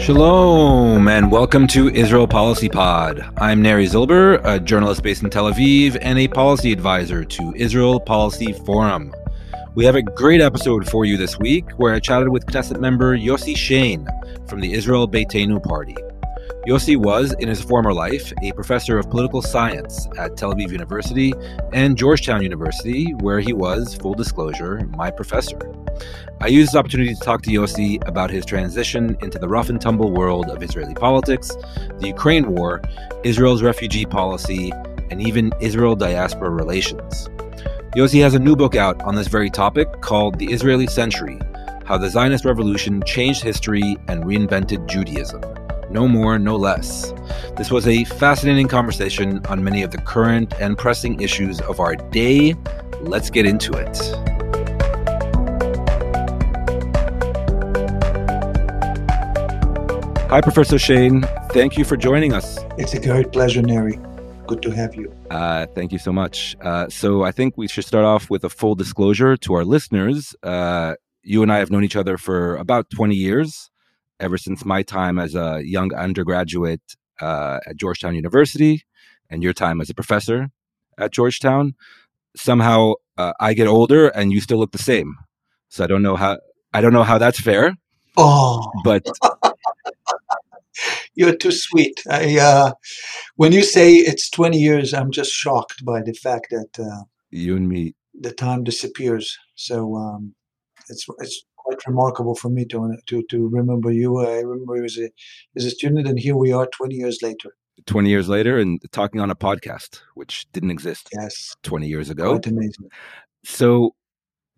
Shalom and welcome to Israel Policy Pod. I'm Neri Zilber, a journalist based in Tel Aviv and a policy advisor to Israel Policy Forum. We have a great episode for you this week where I chatted with Knesset member Yossi Shain from the Israel Beitenu Party. Yossi was, in his former life, a professor of political science at Tel Aviv University and Georgetown University, where he was, full disclosure, my professor. I used this opportunity to talk to Yossi about his transition into the rough and tumble world of Israeli politics, the Ukraine war, Israel's refugee policy, and even Israel diaspora relations. Yossi has a new book out on this very topic called The Israeli Century How the Zionist Revolution Changed History and Reinvented Judaism. No more, no less. This was a fascinating conversation on many of the current and pressing issues of our day. Let's get into it. Hi, Professor Shain. Thank you for joining us. It's a great pleasure, Neri. Good to have you. Uh, thank you so much. Uh, so, I think we should start off with a full disclosure to our listeners. Uh, you and I have known each other for about 20 years ever since my time as a young undergraduate uh, at Georgetown University and your time as a professor at Georgetown. Somehow uh, I get older and you still look the same. So I don't know how I don't know how that's fair. Oh, but you're too sweet. I, uh, when you say it's 20 years, I'm just shocked by the fact that uh, you and me the time disappears. So um, it's it's quite remarkable for me to to to remember you. I remember you as a as a student, and here we are, twenty years later. Twenty years later, and talking on a podcast which didn't exist. Yes, twenty years ago. Quite amazing. So,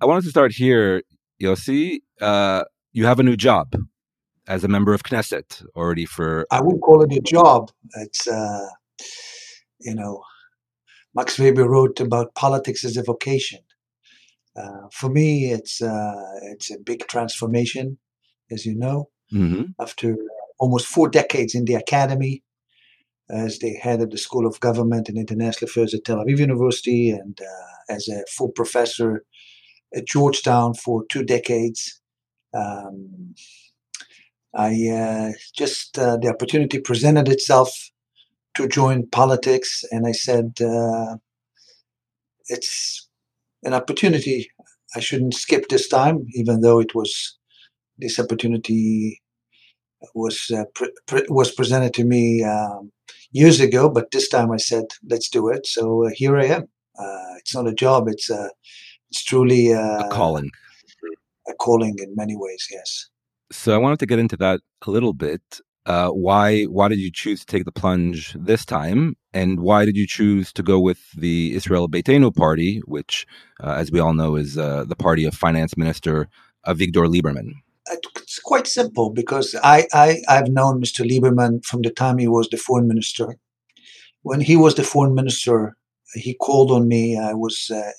I wanted to start here, Yossi. Uh, you have a new job as a member of Knesset already for. I wouldn't call it a job. It's uh, you know, Max Weber wrote about politics as a vocation. Uh, for me, it's uh, it's a big transformation, as you know. Mm-hmm. After almost four decades in the academy, as the head of the School of Government and International Affairs at Tel Aviv University, and uh, as a full professor at Georgetown for two decades, um, I uh, just uh, the opportunity presented itself to join politics, and I said, "It's an opportunity. I shouldn't skip this time, even though it was this opportunity was uh, pre- pre- was presented to me um, years ago. But this time I said, "Let's do it." So uh, here I am. Uh, it's not a job; it's a it's truly a calling. A calling in many ways. Yes. So I wanted to get into that a little bit. Uh, why why did you choose to take the plunge this time, and why did you choose to go with the Israel Beitenu party, which, uh, as we all know, is uh, the party of Finance Minister Avigdor Lieberman? It's quite simple because I, I I've known Mr. Lieberman from the time he was the foreign minister. When he was the foreign minister, he called on me. I was uh,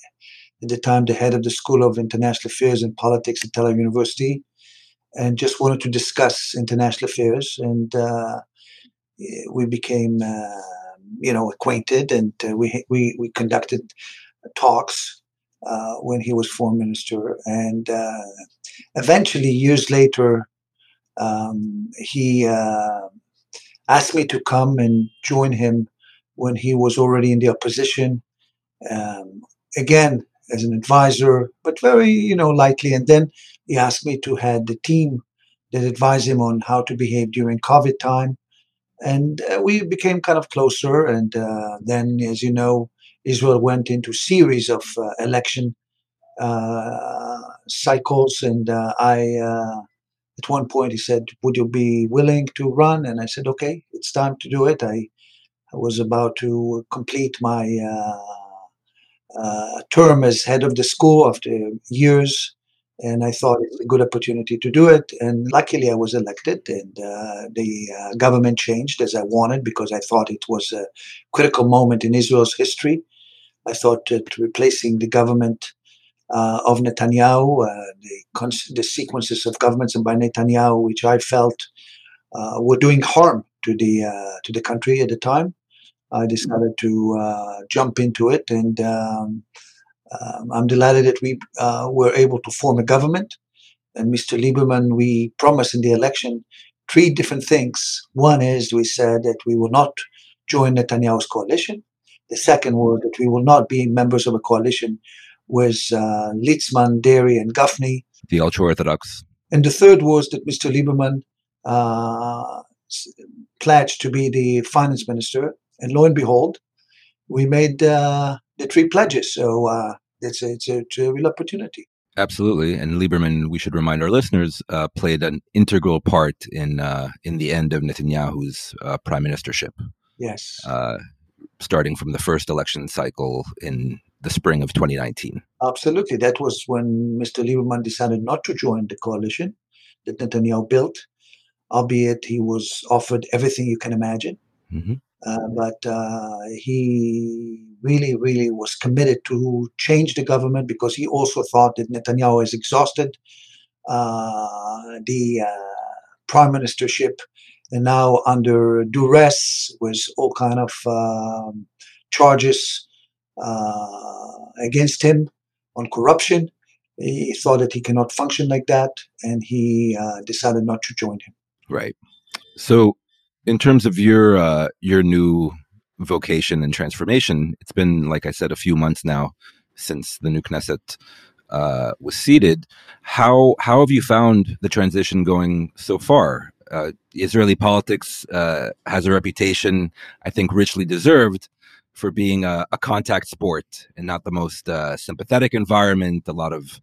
at the time the head of the School of International Affairs and Politics at Tel Aviv University and just wanted to discuss international affairs. And uh, we became, uh, you know, acquainted, and uh, we we we conducted talks uh, when he was foreign minister, and uh, eventually, years later, um, he uh, asked me to come and join him when he was already in the opposition. Um, again, as an advisor, but very, you know, lightly. And then he asked me to head the team that advised him on how to behave during COVID time. And uh, we became kind of closer. And uh, then, as you know, Israel went into series of uh, election uh, cycles. And uh, I, uh, at one point, he said, "Would you be willing to run?" And I said, "Okay, it's time to do it." I, I was about to complete my term as head of the school after years and I thought it's a good opportunity to do it. And luckily, I was elected, and uh, the uh, government changed as I wanted because I thought it was a critical moment in Israel's history. I thought that replacing the government uh, of Netanyahu, uh, the, the sequences of governments by Netanyahu, which I felt uh, were doing harm to the uh, to the country at the time, I decided to jump into it and. Um, um, I'm delighted that we uh, were able to form a government. And Mr. Lieberman, we promised in the election three different things. One is we said that we will not join Netanyahu's coalition. The second was that we will not be members of a coalition with uh, Litzman, Deri, and Gafni. The ultra Orthodox. And the third was that Mr. Lieberman uh, pledged to be the finance minister. And lo and behold, we made uh, the three pledges. So uh, it's, a, it's, a, it's a real opportunity. Absolutely, and Lieberman, we should remind our listeners, uh, played an integral part in uh, in the end of Netanyahu's uh, prime ministership. Yes, uh, starting from the first election cycle in the spring of 2019. Absolutely, that was when Mr. Lieberman decided not to join the coalition that Netanyahu built, albeit he was offered everything you can imagine. Mm-hmm. Uh, but uh, he really, really was committed to change the government because he also thought that Netanyahu has exhausted uh, the uh, prime ministership and now under duress with all kind of um, charges uh, against him on corruption. He thought that he cannot function like that, and he decided not to join him. Right. So in terms of your uh, your new vocation and transformation, it's been like I said a few months now since the new Knesset uh, was seated. How how have you found the transition going so far? Uh, Israeli politics uh, has a reputation, I think, richly deserved for being a, a contact sport and not the most uh, sympathetic environment. A lot of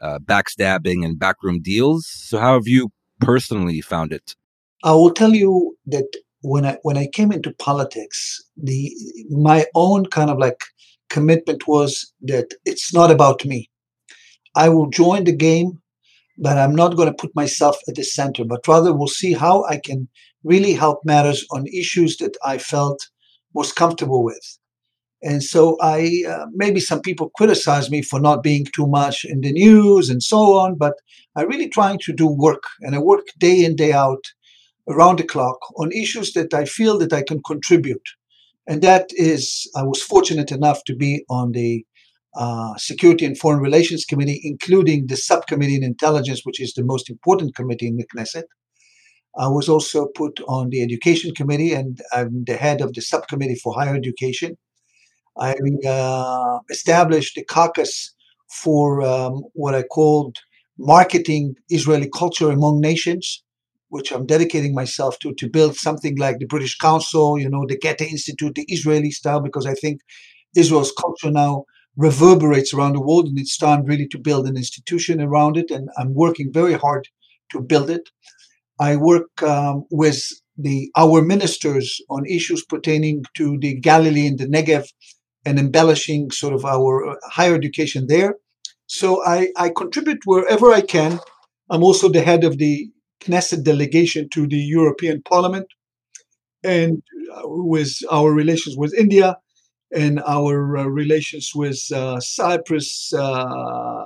uh, backstabbing and backroom deals. So, how have you personally found it? I will tell you that when I when I came into politics, the my own kind of like commitment was that it's not about me. I will join the game, but I'm not going to put myself at the center, but rather we'll see how I can really help matters on issues that I felt most comfortable with. And so I uh, maybe some people criticize me for not being too much in the news and so on, but I really trying to do work and I work day in day out around the clock on issues that I feel that I can contribute. And that is, I was fortunate enough to be on the uh, Security and Foreign Relations Committee, including the Subcommittee on Intelligence, which is the most important committee in the Knesset. I was also put on the Education Committee, and I'm the head of the Subcommittee for Higher Education. I uh, established the caucus for um, what I called marketing Israeli culture among nations, which I'm dedicating myself to, to build something like the British Council, you know, the Goethe Institute, the Israeli style, because I think Israel's culture now reverberates around the world and it's time really to build an institution around it. And I'm working very hard to build it. I work um, with the our ministers on issues pertaining to the Galilee and the Negev and embellishing sort of our higher education there. So I, I contribute wherever I can. I'm also the head of the Knesset delegation to the European Parliament, and uh, with our relations with India and our uh, relations with uh, Cyprus uh,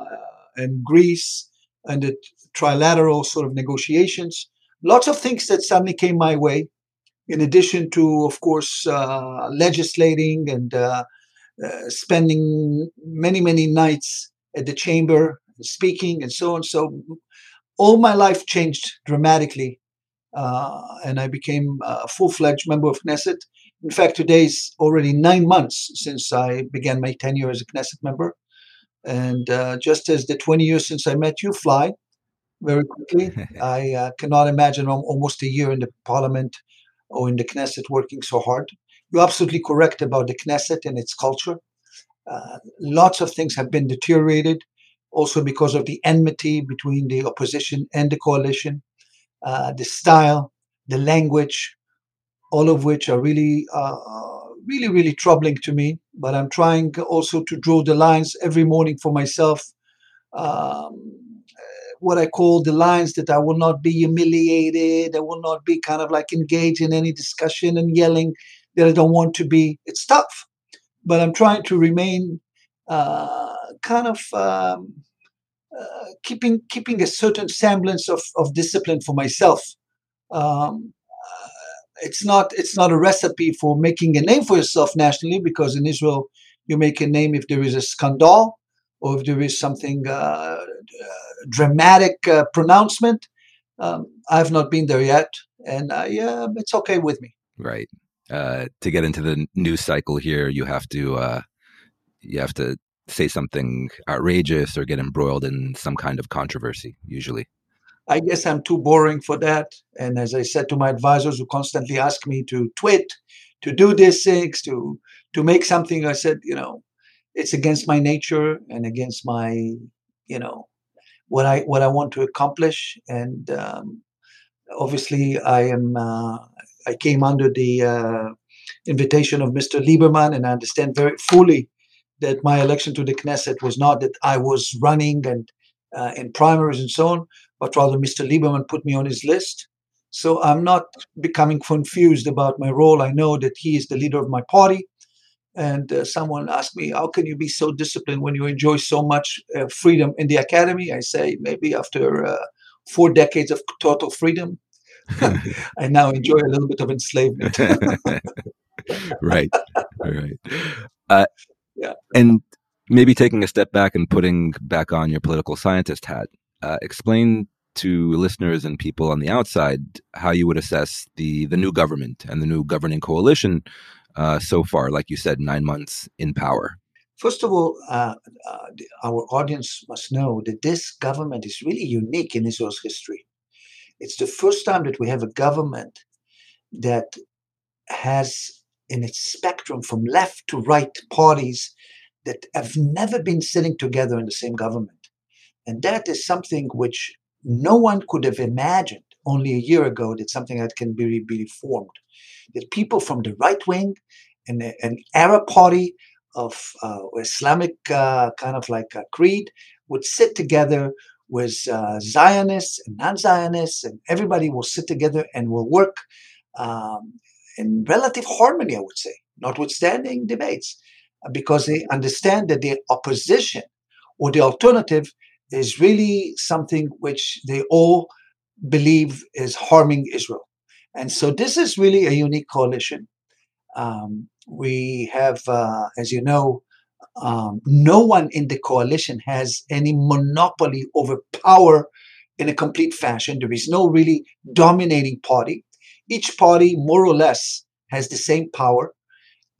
and Greece and the trilateral sort of negotiations. Lots of things that suddenly came my way, in addition to, of course, uh, legislating and uh, spending many, many nights at the chamber speaking and so on. So all my life changed dramatically, uh, and I became a full-fledged member of Knesset. In fact, today is already nine months since I began my tenure as a Knesset member, and uh, just as the 20 years since I met you fly very quickly, I uh, cannot imagine almost a year in the Parliament or in the Knesset working so hard. You're absolutely correct about the Knesset and its culture. Uh, lots of things have been deteriorated also because of the enmity between the opposition and the coalition, uh, the style, the language, all of which are really, uh, really, really troubling to me. But I'm trying also to draw the lines every morning for myself. Um, what I call the lines that I will not be humiliated, I will not be kind of like engaged in any discussion and yelling that I don't want to be. It's tough, but I'm trying to remain uh, kind of um, uh, keeping keeping a certain semblance of, of discipline for myself. Um, uh, it's not it's not a recipe for making a name for yourself nationally because in Israel you make a name if there is a scandal or if there is something uh, uh dramatic uh, pronouncement. Um, I've not been there yet, and I, uh, it's okay with me. Right. To get into the news cycle here, you have to you have to say something outrageous or get embroiled in some kind of controversy. Usually, I guess I'm too boring for that. And as I said to my advisors, who constantly ask me to tweet, to do these things, to to make something, I said, you know, it's against my nature and against my, you know, what I what I want to accomplish. And um, obviously, I am. Uh, I came under the uh, invitation of Mr. Lieberman, and I understand very fully that my election to the Knesset was not that I was running and uh, in primaries and so on, but rather Mr. Lieberman put me on his list. So I'm not becoming confused about my role. I know that he is the leader of my party. And uh, someone asked me, How can you be so disciplined when you enjoy so much uh, freedom in the academy? I say, Maybe after uh, four decades of total freedom, I now enjoy a little bit of enslavement. right, right. Uh, yeah. And maybe taking a step back and putting back on your political scientist hat, uh, explain to listeners and people on the outside how you would assess the the new government and the new governing coalition uh, so far. Like you said, nine months in power. First of all, uh, uh, our audience must know that this government is really unique in Israel's history. It's the first time that we have a government that has in its spectrum from left to right parties that have never been sitting together in the same government. And that is something which no one could have imagined only a year ago that something that can be, be reformed. That people from the right wing and an Arab party of uh, Islamic uh, kind of like a creed would sit together with uh, Zionists and non-Zionists, and everybody will sit together and will work um, in relative harmony, I would say, notwithstanding debates, because they understand that the opposition or the alternative is really something which they all believe is harming Israel. And so this is really a unique coalition. Um, we have, uh, as you know, um, no one in the coalition has any monopoly over power in a complete fashion. There is no really dominating party. Each party, more or less, has the same power,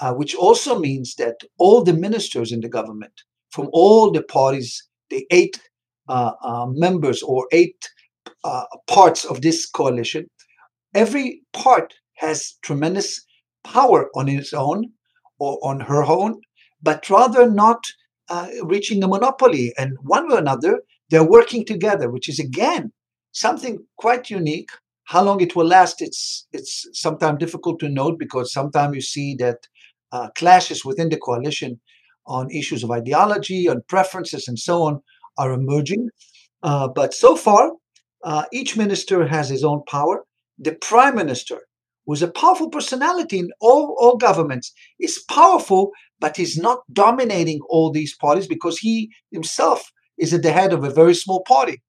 uh, which also means that all the ministers in the government from all the parties, the eight uh, uh, members or eight uh, parts of this coalition, every part has tremendous power on its own or on her own, but rather not uh, reaching a monopoly. And one way or another, they're working together, which is again something quite unique. How long it will last, it's it's sometimes difficult to note because sometimes you see that uh, clashes within the coalition on issues of ideology, on preferences, and so on are emerging. Uh, but so far, uh, each minister has his own power. The prime minister, who's a powerful personality in all, all governments, is powerful, but he's not dominating all these parties because he himself is at the head of a very small party.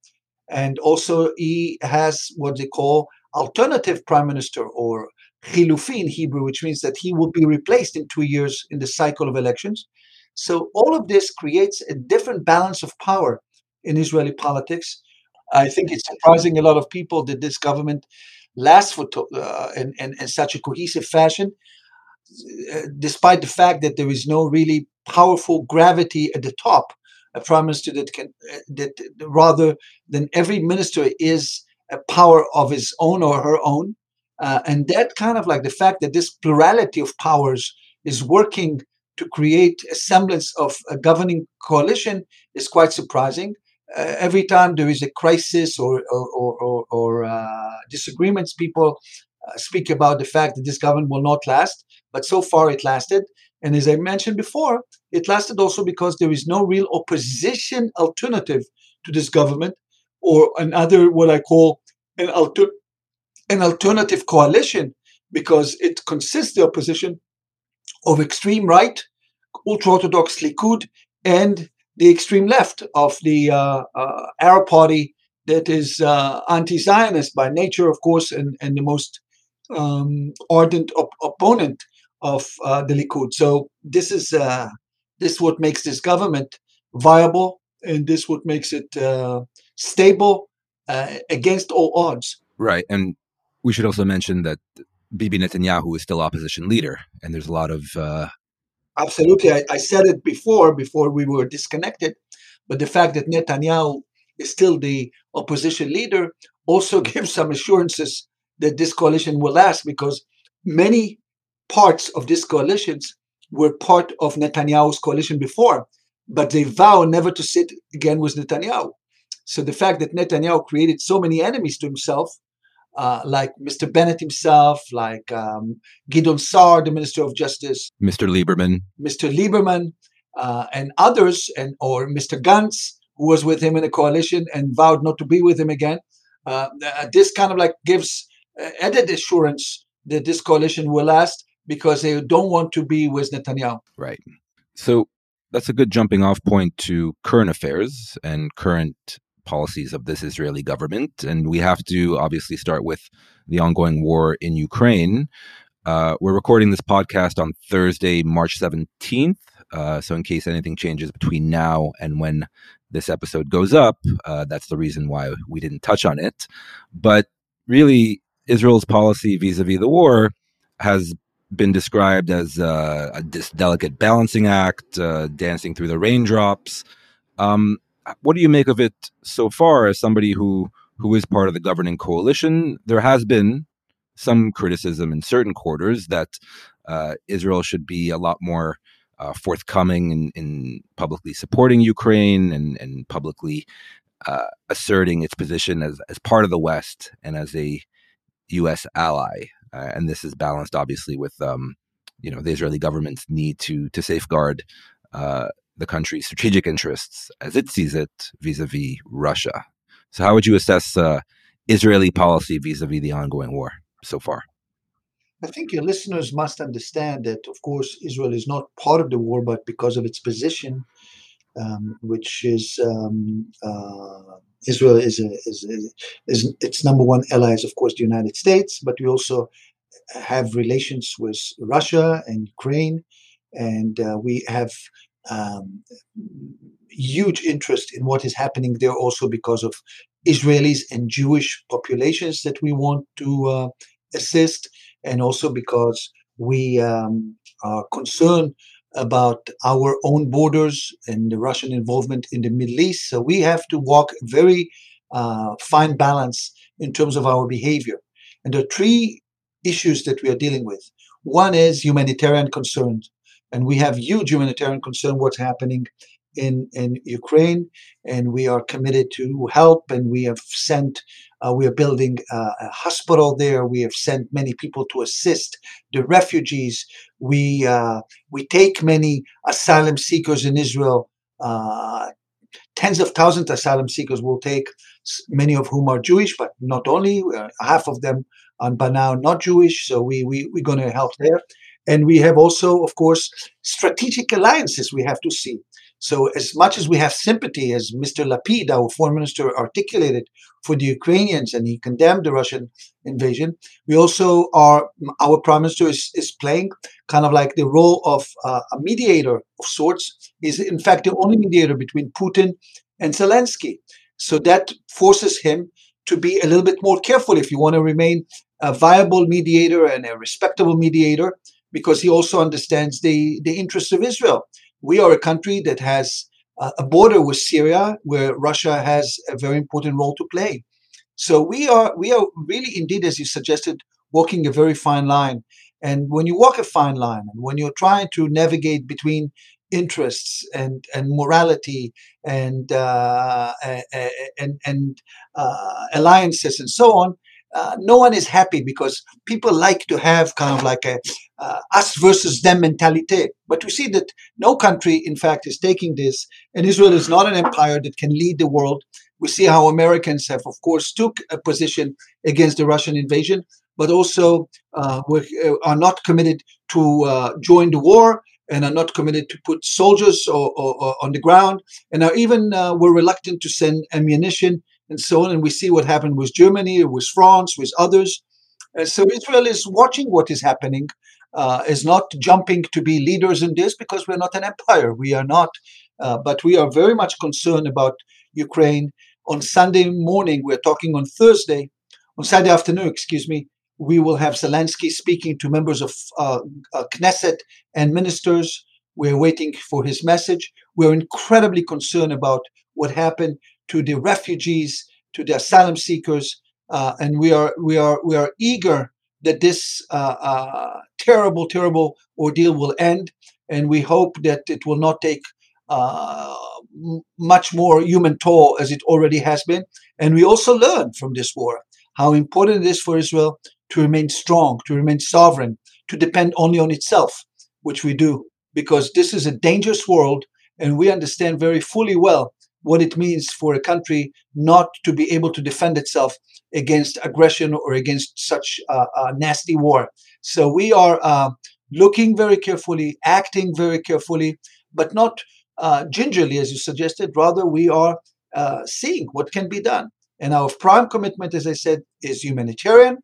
And also, he has what they call alternative prime minister or chilufi in Hebrew, which means that he will be replaced in two years in the cycle of elections. So all of this creates a different balance of power in Israeli politics. I think it's surprising a lot of people that this government lasts for uh, in, in, in, such a cohesive fashion, uh, despite the fact that there is no really powerful gravity at the top. A prime minister that can uh, that rather than every minister is a power of his own or her own, uh, and that kind of like the fact that this plurality of powers is working to create a semblance of a governing coalition is quite surprising. Uh, every time there is a crisis or or, or, or uh, disagreements, people uh, speak about the fact that this government will not last. But so far, it lasted. And as I mentioned before, it lasted also because there is no real opposition alternative to this government, or another what I call an alter- an alternative coalition, because it consists the opposition of extreme right, ultra orthodox Likud, and the extreme left of the uh, uh, Arab Party that is uh, anti Zionist by nature, of course, and, and the most um, ardent op- opponent of uh, the Likud. So, this is uh, this what makes this government viable, and this what makes it uh, stable against all odds. Right. And we should also mention that Bibi Netanyahu is still opposition leader, and there's a lot of. Uh... Absolutely. I, I said it before, before we were disconnected, but the fact that Netanyahu is still the opposition leader also gives some assurances that this coalition will last because many parts of these coalitions were part of Netanyahu's coalition before, but they vow never to sit again with Netanyahu. So the fact that Netanyahu created so many enemies to himself, uh, like Mr. Bennett himself, like um, Gideon Sa'ar, the Minister of Justice, Mr. Lieberman, Mr. Lieberman, uh, and others, and or Mr. Gantz, who was with him in a coalition and vowed not to be with him again. Uh, uh this kind of like gives uh, added assurance that this coalition will last because they don't want to be with Netanyahu. Right. So that's a good jumping off point to current affairs and current policies of this Israeli government. And we have to obviously start with the ongoing war in Ukraine. Uh, we're recording this podcast on Thursday, March 17th. Uh, so, in case anything changes between now and when this episode goes up, uh, that's the reason why we didn't touch on it. But really, Israel's policy vis a vis the war has been described as uh, a delicate balancing act, uh, dancing through the raindrops. Um, what do you make of it so far as somebody who who is part of the governing coalition? There has been some criticism in certain quarters that uh, Israel should be a lot more uh, forthcoming in, in, publicly supporting Ukraine and, and publicly uh, asserting its position as, as part of the West and as a U.S. ally. Uh, and this is balanced, obviously, with um, you know the Israeli government's need to to safeguard uh, the country's strategic interests as it sees it vis-a-vis Russia. So, how would you assess uh, Israeli policy vis-a-vis the ongoing war so far? I think your listeners must understand that, of course, Israel is not part of the war, but because of its position, um, which is um, uh, Israel is, a, is, is its number one ally is, of course, the United States, but we also have relations with Russia and Ukraine, and uh, we have um, huge interest in what is happening there also because of Israelis and Jewish populations that we want to uh, assist, and also because we um, are concerned about our own borders and the Russian involvement in the Middle East. So we have to walk very uh, fine balance in terms of our behavior. And there are three issues that we are dealing with. One is humanitarian concerns, and we have huge humanitarian concern what's happening in in Ukraine, and we are committed to help. And we have sent, uh, we are building a, a, hospital there. We have sent many people to assist the refugees. We uh, we take many asylum seekers in Israel. Uh, tens of thousands of asylum seekers will take, many of whom are Jewish, but not only. Uh, half of them are by now not Jewish, so we we we're going to help there. And we have also, of course, strategic alliances we have to see. So, as much as we have sympathy, as Mr. Lapid, our foreign minister, articulated for the Ukrainians, and he condemned the Russian invasion, we also are, our prime minister is, is playing kind of like the role of uh, a mediator of sorts. He's, in fact, the only mediator between Putin and Zelensky. So, that forces him to be a little bit more careful if you want to remain a viable mediator and a respectable mediator, because he also understands the, the interests of Israel we are a country that has a border with Syria, where Russia has a very important role to play. So we are we are really indeed, as you suggested, walking a very fine line. And when you walk a fine line, and when you're trying to navigate between interests and and morality and uh, and and uh, alliances and so on, uh, no one is happy because people like to have kind of like a uh, us versus them mentality. But we see that no country, in fact, is taking this, and Israel is not an empire that can lead the world. We see how Americans have, of course, took a position against the Russian invasion, but also uh, uh are not committed to uh, join the war and are not committed to put soldiers or, or, or on the ground, and are even were reluctant to send ammunition and so on. And we see what happened with Germany, with France, with others. Uh, so Israel is watching what is happening, uh, is not jumping to be leaders in this because we're not an empire. We are not, uh, but we are very much concerned about Ukraine. On Sunday morning, we're talking on Thursday. on Saturday afternoon, excuse me, we will have Zelensky speaking to members of uh, uh, Knesset and ministers. We're waiting for his message. We're incredibly concerned about what happened to the refugees, to the asylum seekers, uh, and we are we are we are eager that this uh, uh, terrible, terrible ordeal will end, and we hope that it will not take uh, much more human toll as it already has been. And we also learn from this war how important it is for Israel to remain strong, to remain sovereign, to depend only on itself, which we do, because this is a dangerous world, and we understand very fully well what it means for a country not to be able to defend itself against aggression or against such a nasty war. So we are uh, looking very carefully, acting very carefully, but not uh, gingerly, as you suggested. Rather, we are uh, seeing what can be done. And our prime commitment, as I said, is humanitarian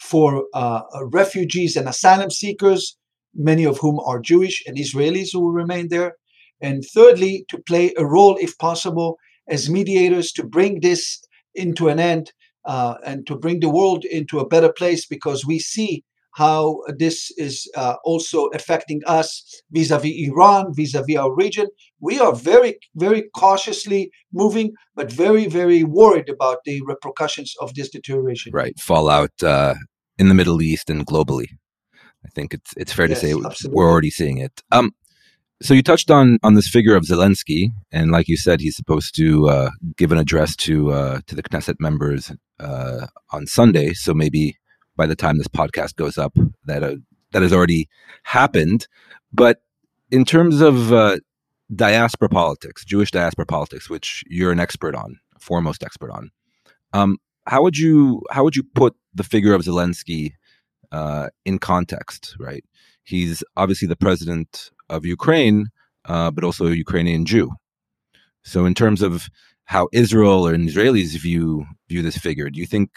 for uh, refugees and asylum seekers, many of whom are Jewish and Israelis who will remain there. And thirdly, to play a role, if possible, as mediators to bring this into an end uh, and to bring the world into a better place because we see how this is uh, also affecting us vis-a-vis Iran, vis-a-vis our region. We are very, very cautiously moving, but very, very worried about the repercussions of this deterioration. Right, fallout uh, in the Middle East and globally. I think it's it's fair yes, to say absolutely. we're already seeing it. Um, so you touched on on this figure of Zelensky, and like you said, he's supposed to uh, give an address to uh, to the Knesset members uh, on Sunday. So maybe by the time this podcast goes up, that uh, that has already happened. But in terms of uh, diaspora politics, Jewish diaspora politics, which you're an expert on, foremost expert on, um, how would you how would you put the figure of Zelensky uh, in context? Right, he's obviously the president of Ukraine, uh, but also a Ukrainian Jew. So, in terms of how Israel or Israelis view view this figure, do you think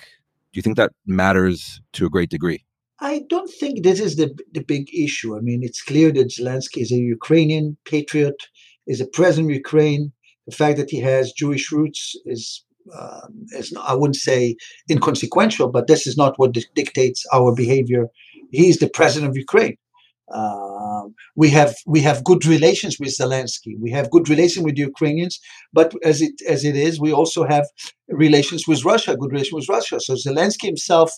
do you think that matters to a great degree? I don't think this is the the big issue. I mean, it's clear that Zelensky is a Ukrainian patriot, is a president of Ukraine. The fact that he has Jewish roots is um, is I wouldn't say inconsequential, but this is not what dictates our behavior. He's the president of Ukraine. Uh, we have we have good relations with Zelensky. We have good relations with the Ukrainians, but as it as it is, we also have relations with Russia. Good relations with Russia. So Zelensky himself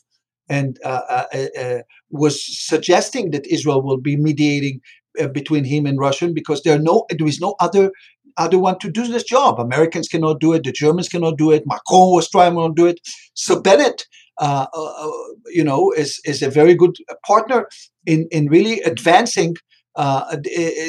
and uh, uh, uh, uh was suggesting that Israel will be mediating uh, between him and Russian because there are no there is no other other one to do this job. Americans cannot do it. The Germans cannot do it. Macron was trying to do it. So Bennett uh, uh, you know, is is a very good partner in in really advancing uh,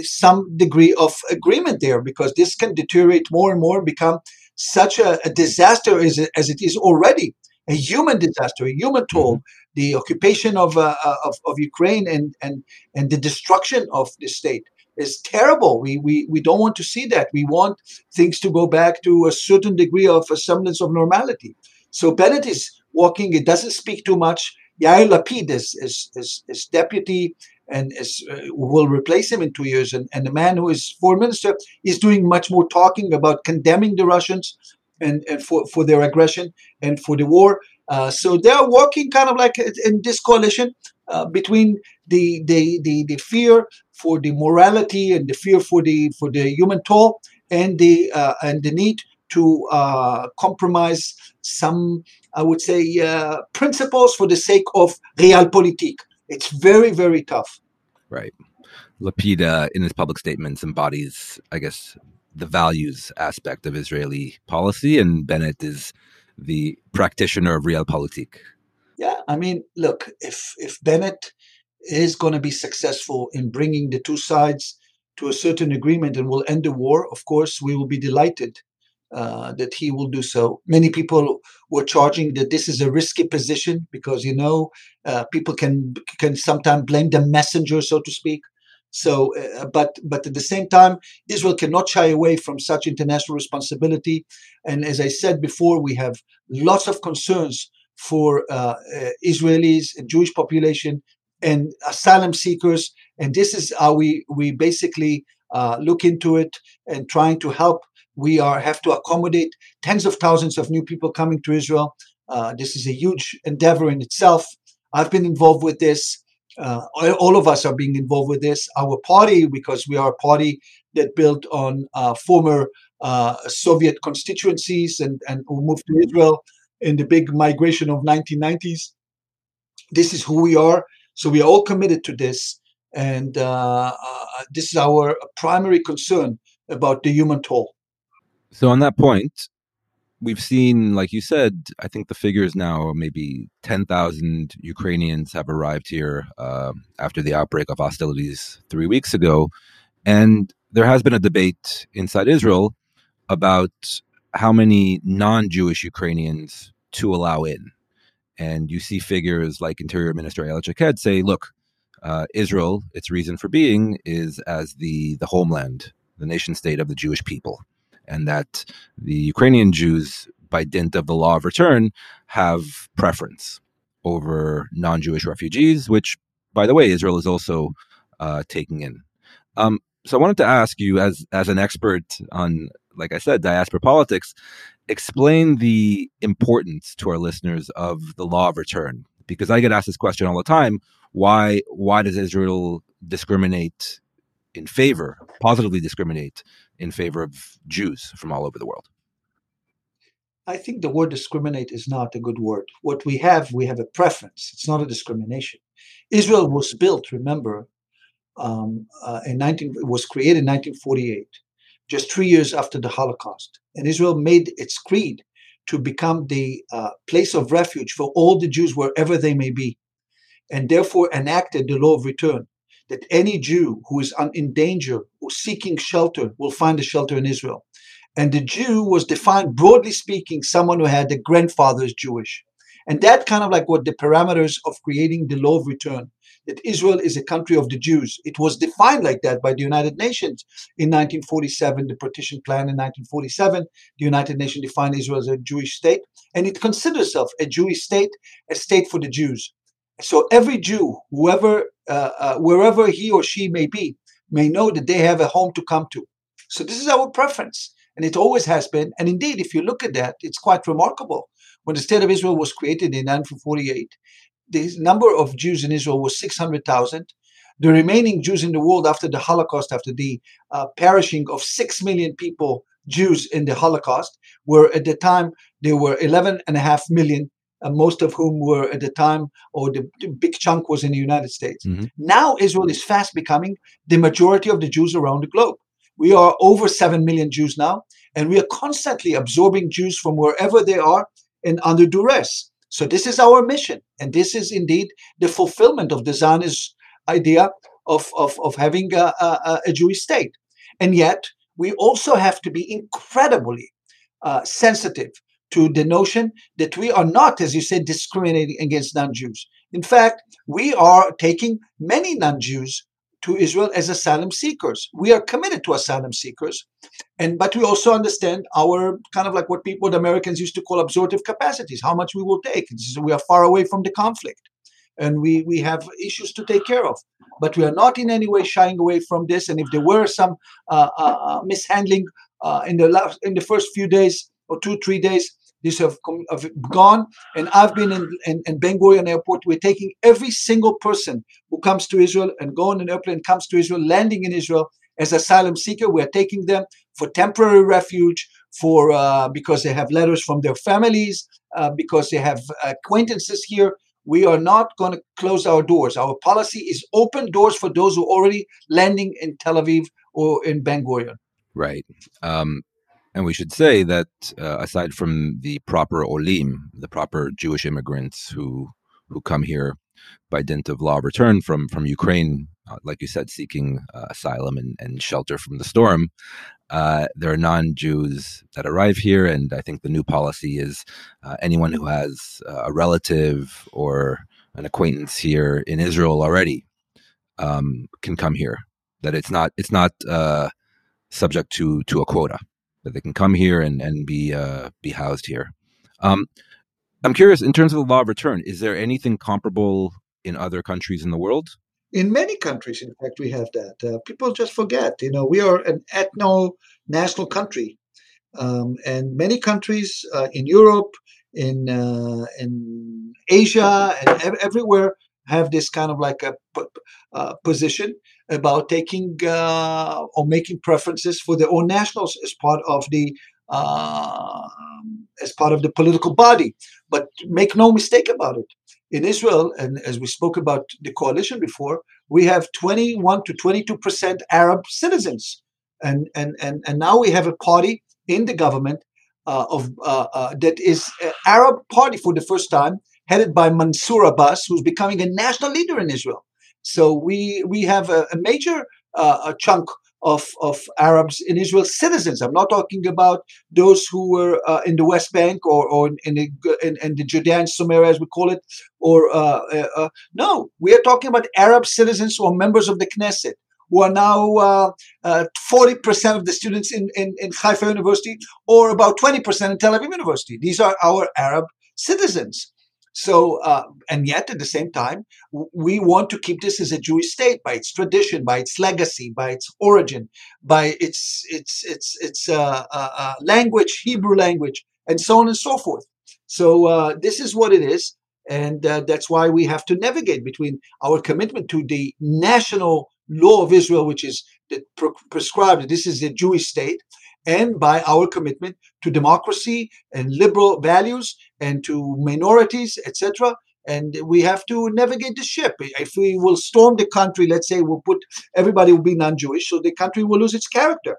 some degree of agreement there because this can deteriorate more and more and become such a, a disaster as it, as it is already a human disaster, a human toll. Mm-hmm. The occupation of, uh, of, of Ukraine and and and the destruction of the state is terrible. We, we we don't want to see that. We want things to go back to a certain degree of a semblance of normality. So Bennett is walking. It doesn't speak too much. Yair Lapid is, is, is, is deputy and is, uh, will replace him in two years. And, and the man who is foreign minister is doing much more talking about condemning the Russians and, and for, for their aggression and for the war. Uh, so they're working kind of like in this coalition uh, between the, the, the, the fear for the morality and the fear for the for the human toll and the uh, and the need to uh, compromise some, I would say, uh, principles for the sake of realpolitik. It's very, very tough. Right. Lapida, in his public statements, embodies, I guess, the values aspect of Israeli policy, and Bennett is the practitioner of realpolitik. Yeah, I mean, look, if if Bennett is going to be successful in bringing the two sides to a certain agreement and will end the war, of course, we will be delighted uh, that he will do so. Many people were charging that this is a risky position because you know uh, people can can sometimes blame the messenger, so to speak. So, uh, but but at the same time, Israel cannot shy away from such international responsibility. And as I said before, we have lots of concerns for uh, uh, Israelis and Jewish population and asylum seekers. And this is how we we basically look into it and trying to help we are have to accommodate tens of thousands of new people coming to Israel. Uh, this is a huge endeavor in itself. I've been involved with this. Uh, all of us are being involved with this. Our party, because we are a party that built on uh, former uh, Soviet constituencies and, and who moved to Israel in the big migration of 1990s. This is who we are. So we are all committed to this. And uh, uh, this is our primary concern about the human toll. So, on that point, we've seen, like you said, I think the figures now maybe 10,000 Ukrainians have arrived here uh, after the outbreak of hostilities three weeks ago. And there has been a debate inside Israel about how many non Jewish Ukrainians to allow in. And you see figures like Interior Minister Ayelet Shaked say, look, uh, Israel, its reason for being is as the, the homeland, the nation state of the Jewish people. And that the Ukrainian Jews, by dint of the law of return, have preference over non Jewish refugees, which, by the way, Israel is also uh, taking in. Um, so I wanted to ask you, as as an expert on, like I said, diaspora politics, explain the importance to our listeners of the law of return, because I get asked this question all the time: why why does Israel discriminate in favor, positively discriminate in favor of Jews from all over the world? I think the word discriminate is not a good word. What we have, we have a preference. It's not a discrimination. Israel was built, remember, um, uh, in 19, it was created in 1948, just three years after the Holocaust. And Israel made its creed to become the uh, place of refuge for all the Jews wherever they may be, and therefore enacted the law of return that any Jew who is in danger or seeking shelter will find a shelter in Israel. And the Jew was defined, broadly speaking, someone who had the grandfather Jewish. And that kind of like what the parameters of creating the law of return that Israel is a country of the Jews. It was defined like that by the United Nations in 1947, the partition plan in 1947. The United Nations defined Israel as a Jewish state, and it considers itself a Jewish state, a state for the Jews. So every Jew, whoever, uh, uh, wherever he or she may be, may know that they have a home to come to. So this is our preference, and it always has been. And indeed, if you look at that, it's quite remarkable. When the state of Israel was created in 1948, the number of Jews in Israel was 600,000. The remaining Jews in the world after the Holocaust, after the uh, perishing of 6 million people, Jews in the Holocaust, were at the time, there were 11.5 million, uh, most of whom were at the time, or the, the big chunk was in the United States. Mm-hmm. Now Israel is fast becoming the majority of the Jews around the globe. We are over 7 million Jews now, and we are constantly absorbing Jews from wherever they are and under duress. So this is our mission, and this is indeed the fulfillment of the Zionist idea of, of, of having a, a, a Jewish state. And yet, we also have to be incredibly uh, sensitive to the notion that we are not, as you said, discriminating against non-Jews. In fact, we are taking many non-Jews to Israel as asylum seekers. We are committed to asylum seekers, and but we also understand our kind of like what people, the Americans, used to call absorptive capacities. How much we will take. we are far away from the conflict, and we we have issues to take care of. But we are not in any way shying away from this. And if there were some uh, uh, uh mishandling uh, in the last in the first few days or two three days, these have, come, have gone, and I've been in, in, in Ben Gurion Airport. We're taking every single person who comes to Israel and go on an airplane, comes to Israel, landing in Israel as asylum seeker. We're taking them for temporary refuge, for uh, because they have letters from their families, uh, because they have acquaintances here. We are not going to close our doors. Our policy is open doors for those who are already landing in Tel Aviv or in Ben Gurion. Right. Um, and we should say that uh, aside from the proper olim, the proper Jewish immigrants who who come here by dint of law of return from from Ukraine, uh, like you said, seeking uh, asylum and, and shelter from the storm, uh, there are non-Jews that arrive here, and I think the new policy is uh, anyone who has uh, a relative or an acquaintance here in Israel already um, can come here. That it's not it's not subject to to a quota that they can come here and and be uh, be housed here. Um, I'm curious in terms of the law of return. Is there anything comparable in other countries in the world? In many countries, in fact, we have that. Uh, people just forget. You know, we are an ethno-national country, um, and many countries uh, in Europe, in uh, in Asia and ev- everywhere have this kind of like a uh, position about taking uh, or making preferences for their own nationals as part of the uh, as part of the political body. But make no mistake about it. In Israel, and as we spoke about the coalition before, we have 21 to 22 percent Arab citizens, and and and and now we have a party in the government uh, of uh, uh, that is Arab party for the first time, headed by Mansour Abbas, who's becoming a national leader in Israel. So we we have a, a major uh, a chunk of of Arabs in Israel citizens. I'm not talking about those who were uh, in the West Bank or or in the in, in the Judean as we call it. Or uh, uh, uh, no, we are talking about Arab citizens who are members of the Knesset. Who are now uh, forty percent of the students in, in, in Haifa University, or about twenty percent in Tel Aviv University. These are our Arab citizens. So, uh, and yet at the same time, we want to keep this as a Jewish state by its tradition, by its legacy, by its origin, by its its its its uh, uh, uh language, Hebrew language, and so on and so forth. So uh, this is what it is, and uh, that's why we have to navigate between our commitment to the national law of Israel, which is prescribed this is a Jewish state, and by our commitment to democracy and liberal values and to minorities, etc. And we have to navigate the ship. If we will storm the country, let's say we'll put everybody will be non-Jewish, so the country will lose its character.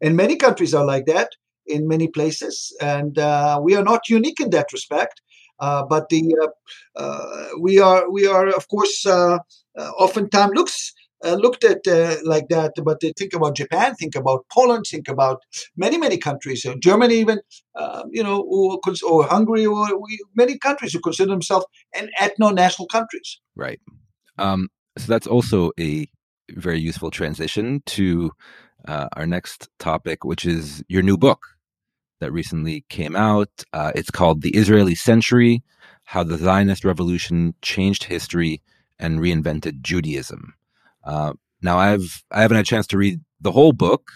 And many countries are like that in many places, and uh, we are not unique in that respect. Uh, but the uh, uh we are we are of course uh, uh, oftentimes looks uh, looked at uh, like that, but they think about Japan, think about Poland, think about many, many countries, uh, Germany even, uh, you know, or, or Hungary, or we, many countries who consider themselves an ethno-national countries. Right. Um, so that's also a very useful transition to uh, our next topic, which is your new book that recently came out. Uh, it's called The Israeli Century How the Zionist Revolution Changed History and Reinvented Judaism. Uh, now I've I haven't had a chance to read the whole book,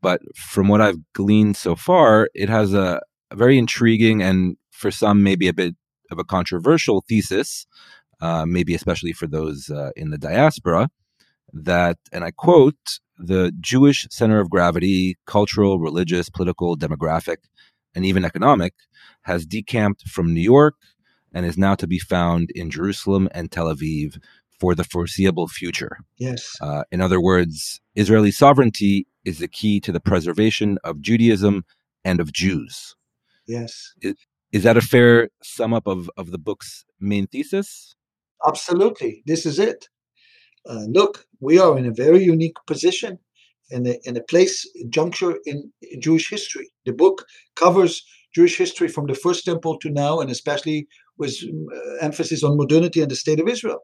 but from what I've gleaned so far, it has a, a very intriguing and for some maybe a bit of a controversial thesis, uh, maybe especially for those uh, in the diaspora, that and I quote the Jewish center of gravity, cultural, religious, political, demographic, and even economic, has decamped from New York and is now to be found in Jerusalem and Tel Aviv, for the foreseeable future. Yes. Uh, in other words, Israeli sovereignty is the key to the preservation of Judaism and of Jews. Yes. Is, is that a fair sum up of, of the book's main thesis? Absolutely. This is it. Uh, look, we are in a very unique position in a, in a place, juncture in, in Jewish history. The book covers Jewish history from the first temple to now, and especially with uh, emphasis on modernity and the state of Israel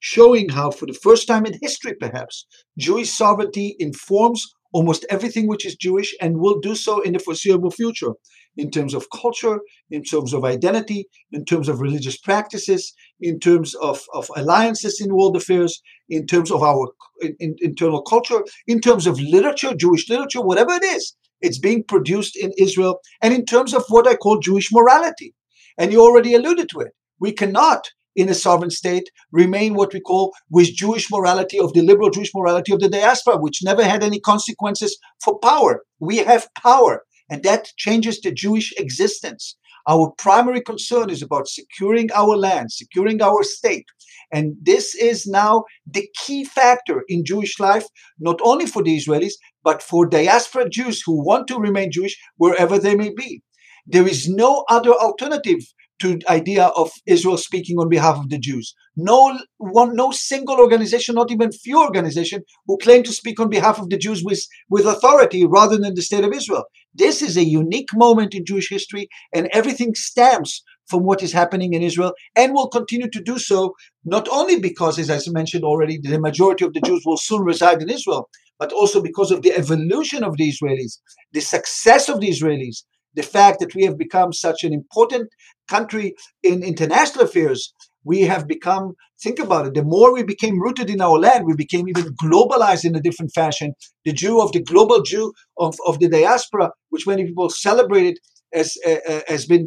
showing how, for the first time in history perhaps, Jewish sovereignty informs almost everything which is Jewish and will do so in the foreseeable future in terms of culture, in terms of identity, in terms of religious practices, in terms of, of alliances in world affairs, in terms of our in, internal culture, in terms of literature, Jewish literature, whatever it is. It's being produced in Israel, and in terms of what I call Jewish morality. And you already alluded to it. We cannot in a sovereign state remain what we call with Jewish morality of the liberal Jewish morality of the diaspora, which never had any consequences for power. We have power, and that changes the Jewish existence. Our primary concern is about securing our land, securing our state. And this is now the key factor in Jewish life, not only for the Israelis, but for diaspora Jews who want to remain Jewish wherever they may be. There is no other alternative to idea of Israel speaking on behalf of the Jews. No one, no single organization, not even few organization, who claim to speak on behalf of the Jews with, with authority rather than the state of Israel. This is a unique moment in Jewish history, and everything stems from what is happening in Israel and will continue to do so, not only because, as I mentioned already, the majority of the Jews will soon reside in Israel, but also because of the evolution of the Israelis, the success of the Israelis, the fact that we have become such an important country in international affairs, we have become, think about it, the more we became rooted in our land, we became even globalized in a different fashion. The Jew of the global Jew of, of the diaspora, which many people celebrated as uh, has been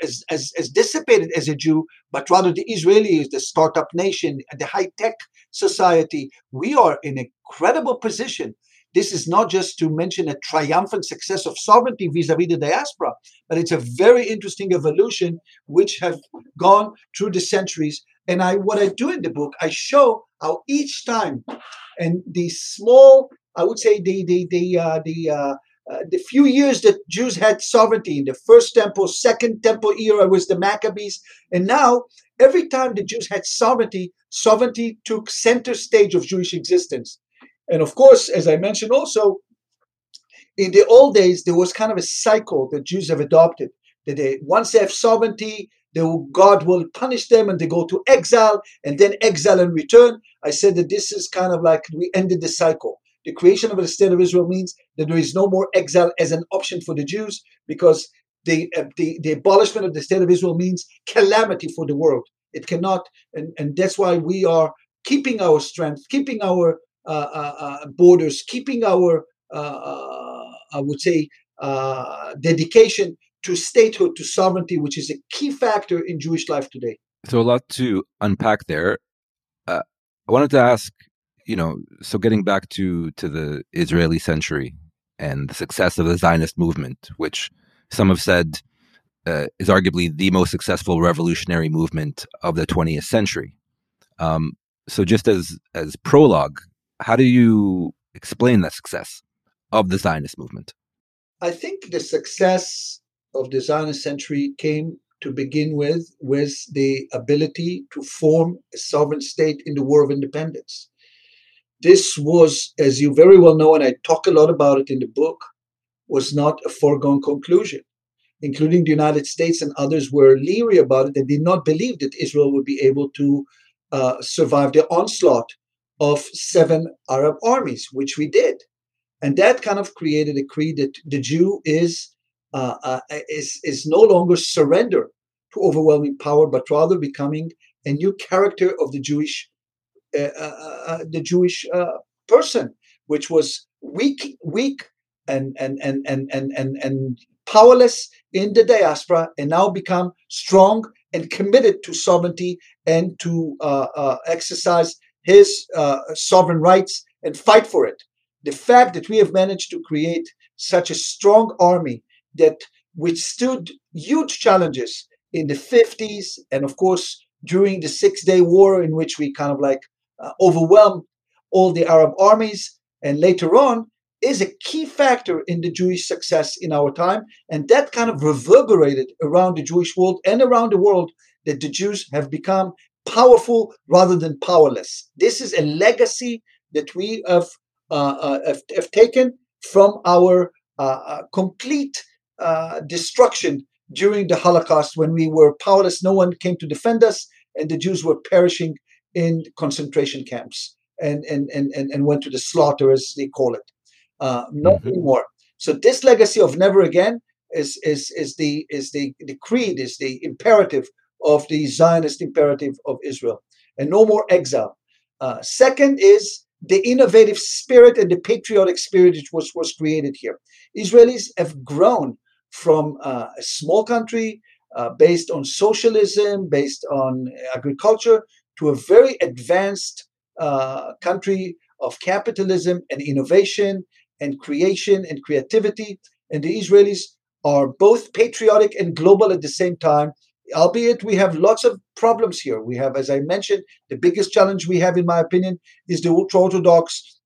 as, as, as dissipated as a Jew, but rather the Israelis, the startup nation, the high tech society. We are in a credible position. This is not just to mention a triumphant success of sovereignty vis-a-vis the diaspora, but it's a very interesting evolution which have gone through the centuries. And I, what I do in the book, I show how each time, and the small, I would say the the the uh, the uh, uh, the few years that Jews had sovereignty in the first temple, second temple era was the Maccabees, and now every time the Jews had sovereignty, sovereignty took center stage of Jewish existence. And of course, as I mentioned also, in the old days there was kind of a cycle that Jews have adopted. That they once they have sovereignty, they will, God will punish them and they go to exile and then exile and return. I said that this is kind of like we ended the cycle. The creation of the state of Israel means that there is no more exile as an option for the Jews because the, uh, the, the abolishment of the state of Israel means calamity for the world. It cannot, and, and that's why we are keeping our strength, keeping our borders, keeping our, uh, uh, I would say, dedication to statehood, to sovereignty, which is a key factor in Jewish life today. So, a lot to unpack there. I wanted to ask you know, so getting back to to the Israeli century and the success of the Zionist movement, which some have said uh, is arguably the most successful revolutionary movement of the 20th century. Um, so, just as as prologue, how do you explain the success of the Zionist movement? I think the success of the Zionist century came to begin with with the ability to form a sovereign state in the war of independence this was, as you very well know, and I talk a lot about it in the book, was not a foregone conclusion. Including the United States and others were leery about it. They did not believe that Israel would be able to uh, survive the onslaught of seven Arab armies, which we did. And that kind of created a creed that the Jew is uh, uh, is is no longer surrender to overwhelming power, but rather becoming a new character of the Jewish uh, uh, uh, the Jewish person, which was weak, weak, and and and and and and, and powerless in the diaspora, and now become strong and committed to sovereignty and to exercise his sovereign rights and fight for it. The fact that we have managed to create such a strong army that withstood huge challenges in the 50s and of course during the six day war in which we kind of like uh, overwhelm all the Arab armies, and later on is a key factor in the Jewish success in our time. And that kind of reverberated around the Jewish world and around the world that the Jews have become powerful rather than powerless. This is a legacy that we have, uh, uh, have, have, taken from our uh, uh complete uh, destruction during the Holocaust when we were powerless. No one came to defend us, and the Jews were perishing in concentration camps and, and, and, and, and went to the slaughter, as they call it. Uh, not mm-hmm. anymore. So this legacy of never again is, is, is, the, is the, the creed, is the imperative of the Zionist imperative of Israel. And no more exile. Uh, second is the innovative spirit and the patriotic spirit which was, was created here. Israelis have grown from uh, a small country uh, based on socialism, based on agriculture, to a very advanced uh, country of capitalism and innovation and creation and creativity. And the Israelis are both patriotic and global at the same time, albeit we have lots of problems here. We have, as I mentioned, the biggest challenge we have, in my opinion, is the ultra orthodox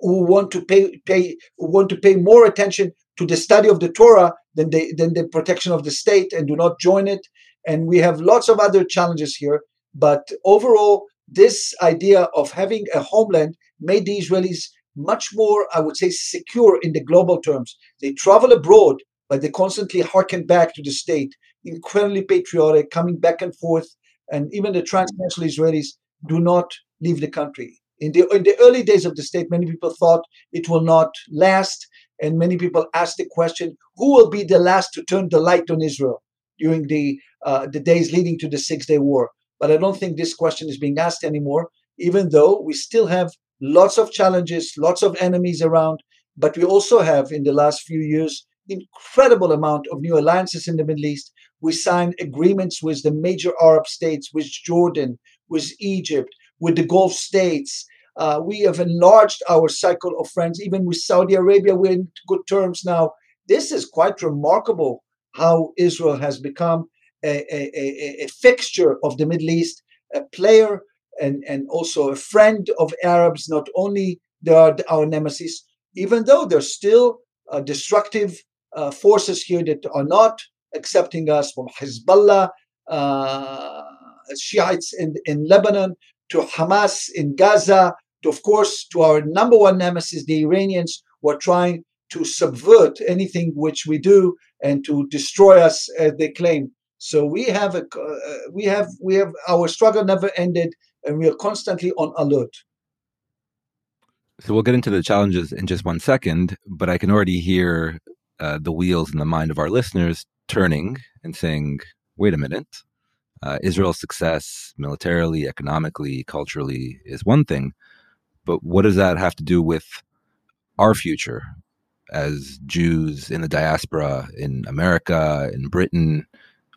who want to pay, pay who want to pay more attention to the study of the Torah than the, than the protection of the state and do not join it. And we have lots of other challenges here. But overall, this idea of having a homeland made the Israelis much more, I would say, secure in the global terms. They travel abroad, but they constantly harken back to the state, incredibly patriotic, coming back and forth. And even the transnational Israelis do not leave the country. In the, in the early days of the state, many people thought it will not last. And many people asked the question who will be the last to turn the light on Israel during the, uh, the days leading to the Six Day War? But I don't think this question is being asked anymore, even though we still have lots of challenges, lots of enemies around. But we also have, in the last few years, incredible amount of new alliances in the Middle East. We signed agreements with the major Arab states, with Jordan, with Egypt, with the Gulf states. Uh, we have enlarged our cycle of friends, even with Saudi Arabia. We're in good terms now. This is quite remarkable how Israel has become a, a, a, a fixture of the Middle East, a player and, and also a friend of Arabs. Not only they are our nemesis, even though they're still uh, destructive uh, forces here that are not accepting us, from Hezbollah, uh, Shiites in, in Lebanon, to Hamas in Gaza, to, of course, to our number one nemesis, the Iranians, who are trying to subvert anything which we do and to destroy us, as they claim. So we have a, uh, we have, we have our struggle never ended, and we are constantly on alert. So we'll get into the challenges in just one second, but I can already hear uh, the wheels in the mind of our listeners turning and saying, "Wait a minute." Uh, Israel's success militarily, economically, culturally is one thing, but what does that have to do with our future as Jews in the diaspora in America, in Britain?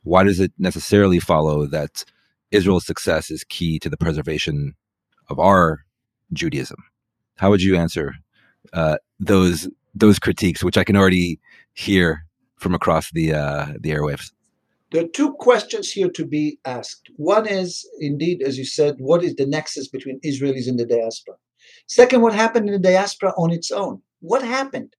Why does it necessarily follow that Israel's success is key to the preservation of our Judaism? How would you answer uh, those those critiques, which I can already hear from across the uh, the airwaves? There are two questions here to be asked. One is, indeed, as you said, what is the nexus between Israelis and the diaspora? Second, what happened in the diaspora on its own? What happened?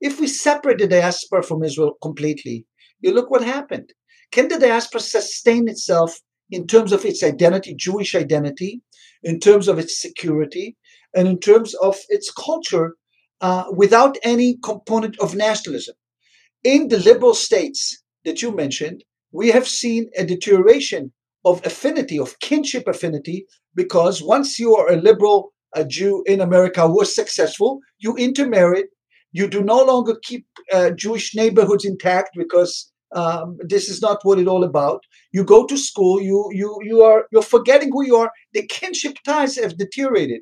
If we separate the diaspora from Israel completely, you look what happened. Can the diaspora sustain itself in terms of its identity, Jewish identity, in terms of its security, and in terms of its culture uh, without any component of nationalism? In the liberal states that you mentioned, we have seen a deterioration of affinity, of kinship affinity, because once you are a liberal a Jew in America who was successful, you intermarried. You do no longer keep uh, Jewish neighborhoods intact because um, this is not what it's all about. You go to school. You you you are you're forgetting who you are. The kinship ties have deteriorated,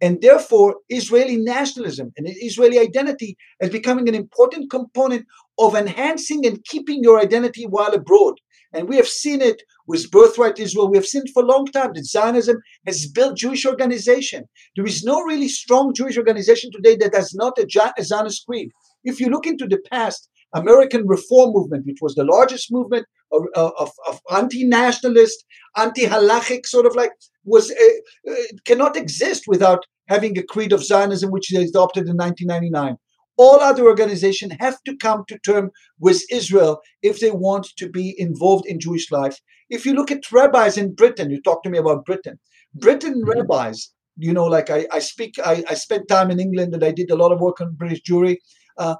and therefore Israeli nationalism and Israeli identity is becoming an important component of enhancing and keeping your identity while abroad. And we have seen it with Birthright Israel. We have seen it for a long time that Zionism has built Jewish organization. There is no really strong Jewish organization today that has not a Zionist creed. If you look into the past, American Reform Movement, which was the largest movement of, of, anti-nationalist, anti-halachic sort of like, was uh, uh, cannot exist without having a creed of Zionism, which they adopted in 1999 all other organizations have to come to term with Israel if they want to be involved in Jewish life. If you look at rabbis in Britain, you talk to me about Britain. Britain mm-hmm. rabbis, you know, like I, I speak, I, I spent time in England and I did a lot of work on British Jewry. Uh,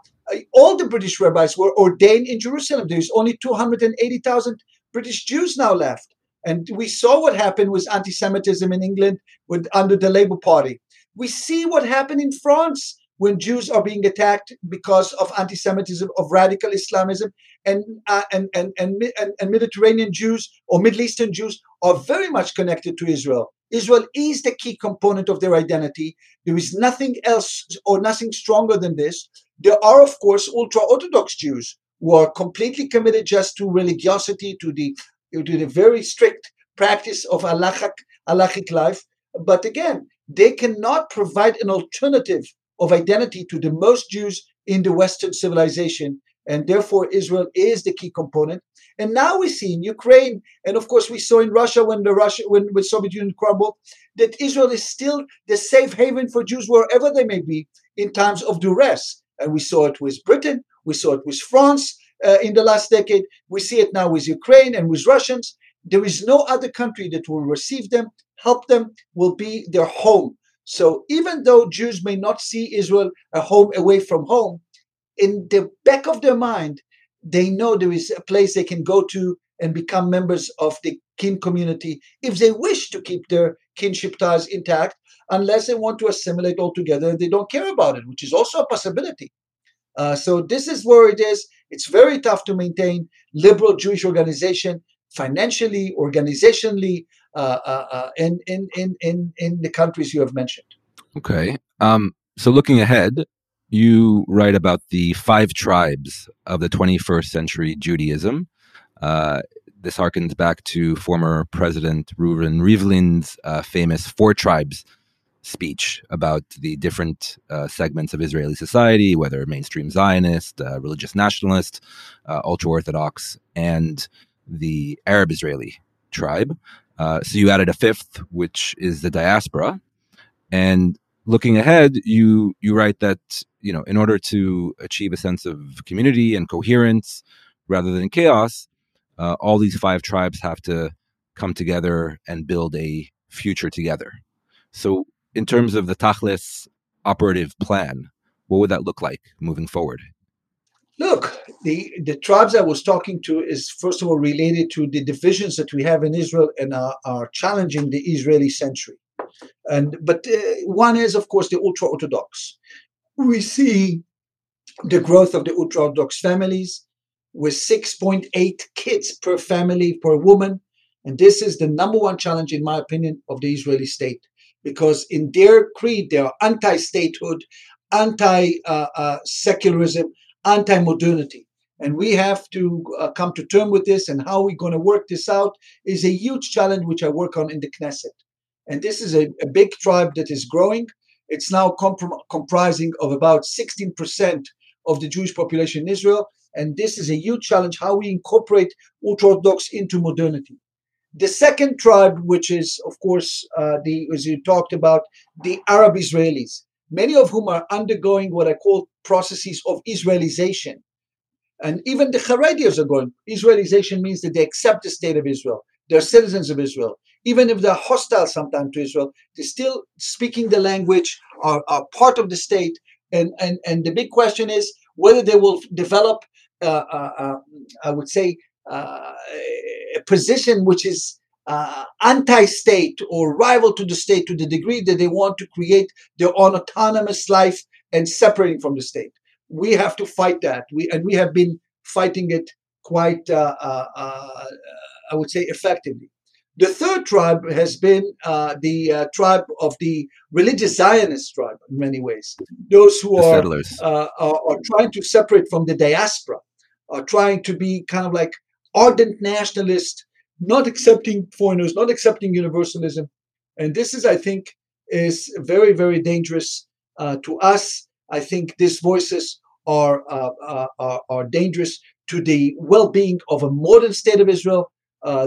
all the British rabbis were ordained in Jerusalem. There's only 280,000 British Jews now left. And we saw what happened with anti Semitism in England with, under the Labour Party. We see what happened in France when Jews are being attacked because of anti-Semitism, of radical Islamism, and, uh, and, and, and, and Mediterranean Jews or Middle Eastern Jews are very much connected to Israel. Israel is the key component of their identity. There is nothing else or nothing stronger than this. There are, of course, ultra Orthodox Jews who are completely committed just to religiosity, to the to the very strict practice of halachic, halachic life. But again, they cannot provide an alternative of identity to the most Jews in the Western civilization. And therefore, Israel is the key component. And now we see in Ukraine, and of course, we saw in Russia when the Russia when the Soviet Union crumbled, that Israel is still the safe haven for Jews wherever they may be in times of duress. And we saw it with Britain, we saw it with France uh, in the last decade, we see it now with Ukraine and with Russians. There is no other country that will receive them, help them, will be their home. So even though Jews may not see Israel a home away from home, in the back of their mind, they know there is a place they can go to and become members of the kin community if they wish to keep their kinship ties intact, unless they want to assimilate altogether they don't care about it, which is also a possibility. Uh, so this is where it is. It's very tough to maintain liberal Jewish organization financially, organizationally, uh, uh, uh, in, in, in, in, the countries you have mentioned. Okay. Um, so looking ahead, you write about the five tribes of the 21st century Judaism. Uh, this harkens back to former President Reuven Rivlin's uh, famous Four Tribes speech about the different uh, segments of Israeli society, whether mainstream Zionist, uh, religious nationalist, uh, ultra Orthodox, and the Arab Israeli tribe. Uh, so you added a fifth, which is the diaspora. And looking ahead, you you write that you know in order to achieve a sense of community and coherence rather than chaos, uh, all these five tribes have to come together and build a future together. So, in terms of the Tachlis operative plan, what would that look like moving forward? Look, the, the tribes I was talking to is first of all related to the divisions that we have in Israel and are, are challenging the Israeli century. And but uh, one is, of course, the ultra orthodox. We see the growth of the ultra orthodox families with 6.8 kids per family per woman. And this is the number one challenge, in my opinion, of the Israeli state. Because in their creed, they are anti statehood, anti uh, secularism, anti modernity. And we have to uh, come to terms with this. And how we're going to work this out is a huge challenge, which I work on in the Knesset. And this is a, a big tribe that is growing. It's now comp- comprising of about 16% of the Jewish population in Israel. And this is a huge challenge how we incorporate Orthodox into modernity. The second tribe, which is, of course, uh, the as you talked about, the Arab Israelis, many of whom are undergoing what I call processes of Israelization. And even the Haredis are going. Israelization means that they accept the state of Israel. They're citizens of Israel. Even if they're hostile sometimes to Israel, they're still speaking the language, are, are part of the state. And, and, and the big question is whether they will develop uh, uh, uh, I would say, a position which is uh, anti-state or rival to the state to the degree that they want to create their own autonomous life and separating from the state. We have to fight that. We and we have been fighting it quite, uh, uh, I would say, effectively. The third tribe has been uh, the uh, tribe of the religious Zionist tribe in many ways. Those who are, uh, are, are trying to separate from the diaspora, are trying to be kind of like ardent nationalists, not accepting foreigners, not accepting universalism, and this is, I think, is very very dangerous uh, to us. I think these voices are, uh, uh, are are dangerous to the well-being of a modern state of Israel.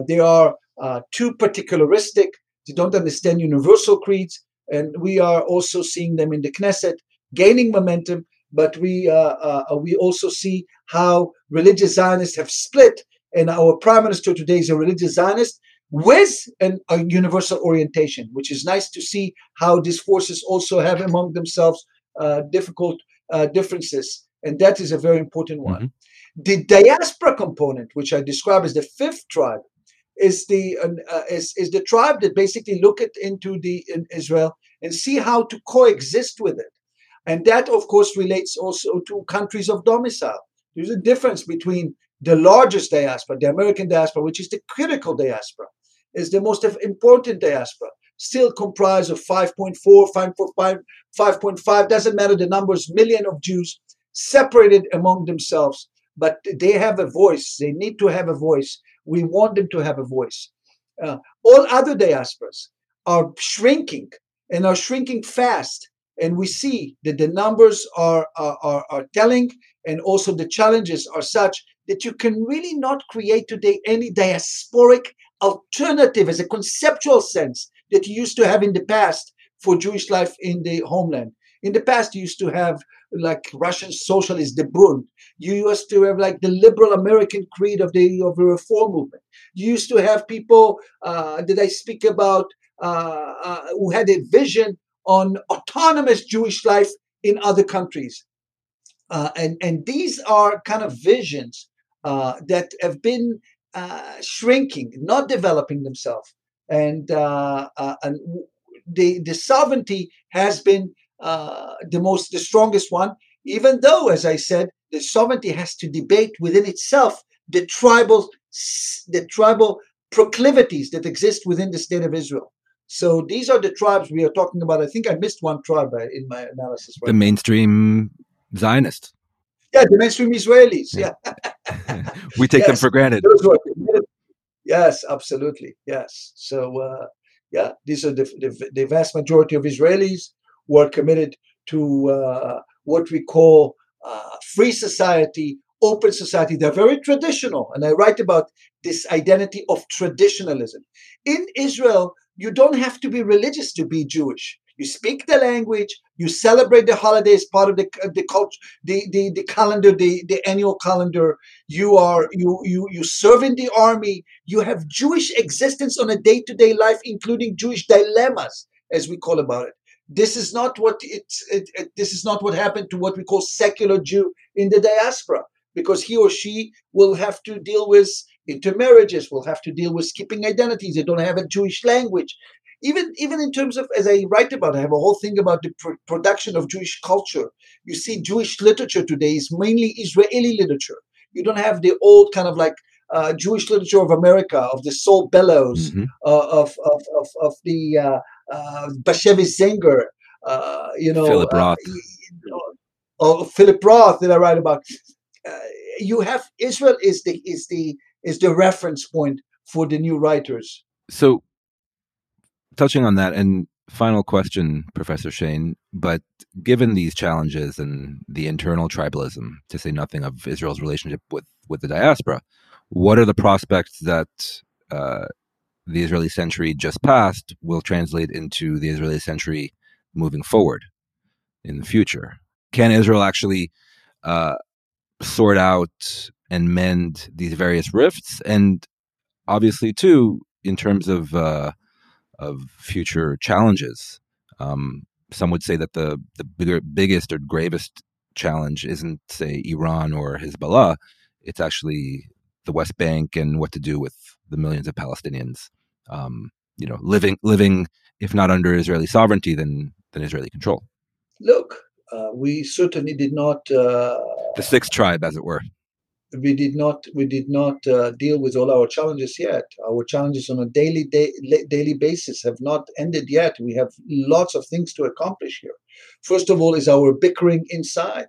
they are uh, too particularistic. They don't understand universal creeds. And we are also seeing them in the Knesset gaining momentum. But we, uh, uh, we also see how religious Zionists have split. And our prime minister today is a religious Zionist with an, a universal orientation, which is nice to see how these forces also have among themselves uh, difficult uh, differences. And that is a very important one. Mm-hmm. The diaspora component, which I describe as the fifth tribe, is the uh, is, is the tribe that basically look at into the in Israel and see how to coexist with it, and that of course relates also to countries of domicile. There's a difference between the largest diaspora, the American diaspora, which is the critical diaspora, is the most important diaspora, still comprised of 5.4, 5.5, 5.5, doesn't matter the numbers, million of Jews separated among themselves, but they have a voice. They need to have a voice we want them to have a voice. Uh, all other diasporas are shrinking and are shrinking fast. And we see that the numbers are, are, are, telling, and also the challenges are such that you can really not create today any diasporic alternative as a conceptual sense that you used to have in the past for Jewish life in the homeland. In the past, you used to have like Russian socialist, the Bund. You used to have like the liberal American creed of the of the reform movement. You used to have people uh, that I speak about uh, uh, who had a vision on autonomous Jewish life in other countries, uh, and and these are kind of visions uh, that have been uh, shrinking, not developing themselves, and and the the sovereignty has been uh, the most, the strongest one, even though, as I said, the sovereignty has to debate within itself the tribal, the tribal proclivities that exist within the state of Israel. So these are the tribes we are talking about. I think I missed one tribe uh, in my analysis. Right the mainstream Zionists. Yeah, the mainstream Israelis. Yeah, yeah. we take yes. them for granted. Yes, absolutely. Yes. So, uh, yeah, these are the, the, the, vast majority of Israelis who are committed to uh, what we call uh, free society, open society. They're very traditional. And I write about this identity of traditionalism. In Israel, you don't have to be religious to be Jewish. You speak the language, you celebrate the holidays, part of the uh, the culture, the, the, the calendar, the, the annual calendar. You are you you you serve in the army. You have Jewish existence on a day to day life, including Jewish dilemmas, as we call about it. This is not what it's. It, it, this is not what happened to what we call secular Jew in the diaspora, because he or she will have to deal with intermarriages, will have to deal with skipping identities. They don't have a Jewish language even even in terms of as I write about, I have a whole thing about the pr- production of Jewish culture. You see, Jewish literature today is mainly Israeli literature. You don't have the old kind of like uh, Jewish literature of America, of the Saul Bellows, mm-hmm. uh, of, of, of of the uh, uh, Bashevis Singer, uh, you know, Philip uh, Roth, or Philip Roth that I write about. Uh, you have Israel is the is the is the reference point for the new writers. So touching on that, and final question, Professor Shain, but given these challenges and the internal tribalism, to say nothing of Israel's relationship with, with the diaspora, what are the prospects that uh, the Israeli century just passed will translate into the Israeli century moving forward in the future? Can Israel actually uh, sort out and mend these various rifts? And obviously, too, in terms of uh, of future challenges. Um, some would say that the the bigger, biggest or gravest challenge isn't say Iran or Hezbollah. It's actually the West Bank and what to do with the millions of Palestinians, um, you know, living living if not under Israeli sovereignty, then then Israeli control. Look, uh, we certainly did not uh, the sixth tribe, as it were we did not we did not uh, deal with all our challenges yet. Our challenges on a daily day, daily basis have not ended yet. We have lots of things to accomplish here. First of all, is our bickering inside.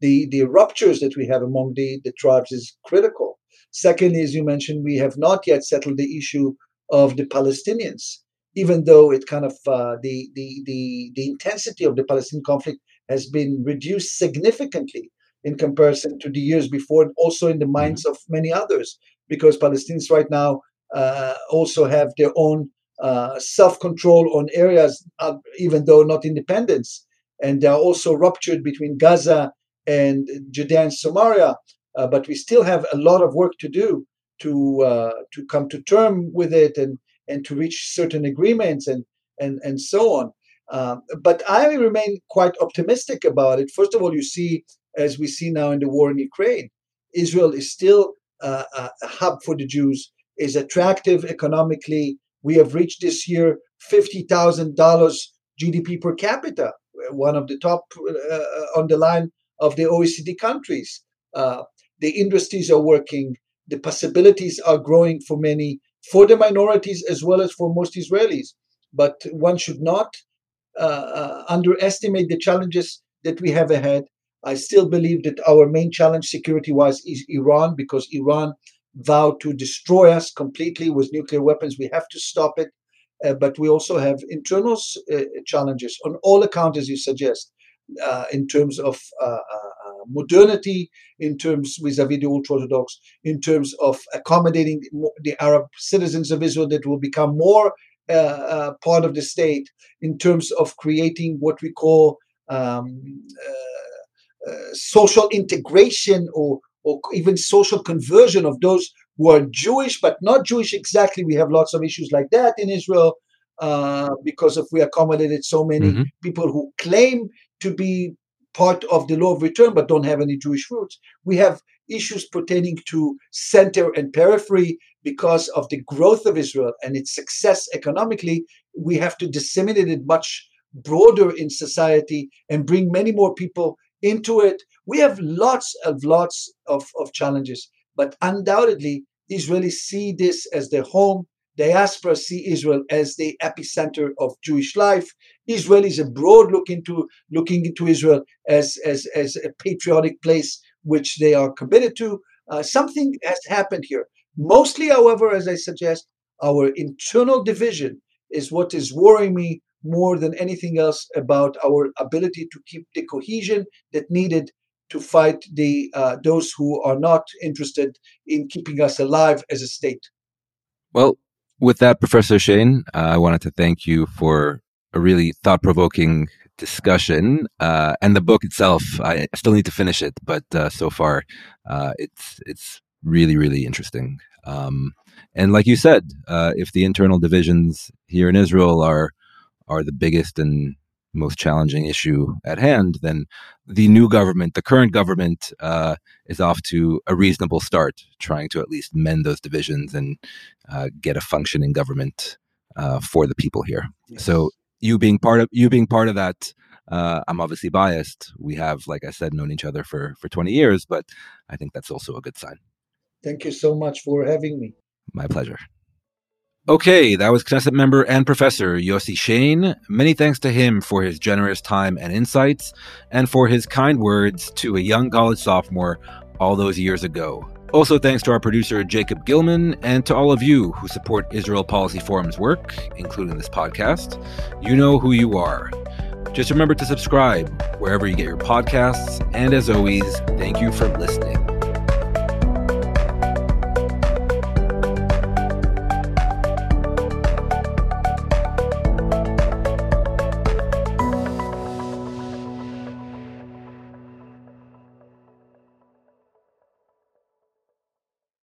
The the ruptures that we have among the, the tribes is critical. Second, as you mentioned, we have not yet settled the issue of the Palestinians, even though it kind of uh, the, the the the intensity of the Palestinian conflict has been reduced significantly in comparison to the years before, also in the mm-hmm. minds of many others, because Palestinians right now uh, also have their own uh, self-control on areas, uh, even though not independence, and they are also ruptured between Gaza and Judea and Samaria. Uh, but we still have a lot of work to do to uh, to come to term with it and and to reach certain agreements and and and so on. Uh, but I remain quite optimistic about it. First of all, you see as we see now in the war in Ukraine. Israel is still uh, a hub for the Jews, is attractive economically. We have reached this year $50,000 GDP per capita, one of the top uh, on the line of the OECD countries. Uh, the industries are working, the possibilities are growing for many, for the minorities as well as for most Israelis. But one should not uh, uh underestimate the challenges that we have ahead. I still believe that our main challenge security wise is Iran because Iran vowed to destroy us completely with nuclear weapons. We have to stop it. Uh, but we also have internal uh, challenges on all accounts, as you suggest, uh, in terms of uh, uh, uh, modernity, in terms vis-a-vis the ultra-orthodox, in terms of accommodating the Arab citizens of Israel that will become more part of the state, in terms of creating what we call um, social integration or or even social conversion of those who are Jewish but not Jewish exactly. We have lots of issues like that in Israel uh, because if we accommodated so many mm-hmm. people who claim to be part of the law of return but don't have any Jewish roots. We have issues pertaining to center and periphery because of the growth of Israel and its success economically. We have to disseminate it much broader in society and bring many more people into it. We have lots of lots of, of challenges, but undoubtedly Israelis see this as their home. diaspora see Israel as the epicenter of Jewish life. Israelis abroad look into looking into Israel as as as a patriotic place which they are committed to. Uh, something has happened here. Mostly, however, as I suggest, our internal division is what is worrying me more than anything else about our ability to keep the cohesion that needed to fight the uh, those who are not interested in keeping us alive as a state. Well, with that, Professor Shain, uh, I wanted to thank you for a really thought provoking discussion. Uh, and the book itself, I still need to finish it, but uh, so far, uh, it's it's really really interesting. Um, and like you said, uh, if the internal divisions here in Israel are are the biggest and most challenging issue at hand, then the new government, the current government, uh, is off to a reasonable start, trying to at least mend those divisions and uh, get a functioning government uh, for the people here. Yes. So you being part of you being part of that, uh, I'm obviously biased. We have, like I said, known each other for for 20 years, but I think that's also a good sign. Thank you so much for having me. My pleasure. Okay, that was Knesset member and professor Yossi Shain. Many thanks to him for his generous time and insights, and for his kind words to a young college sophomore all those years ago. Also, thanks to our producer Jacob Gilman, and to all of you who support Israel Policy Forum's work, including this podcast. You know who you are. Just remember to subscribe wherever you get your podcasts, and as always, thank you for listening.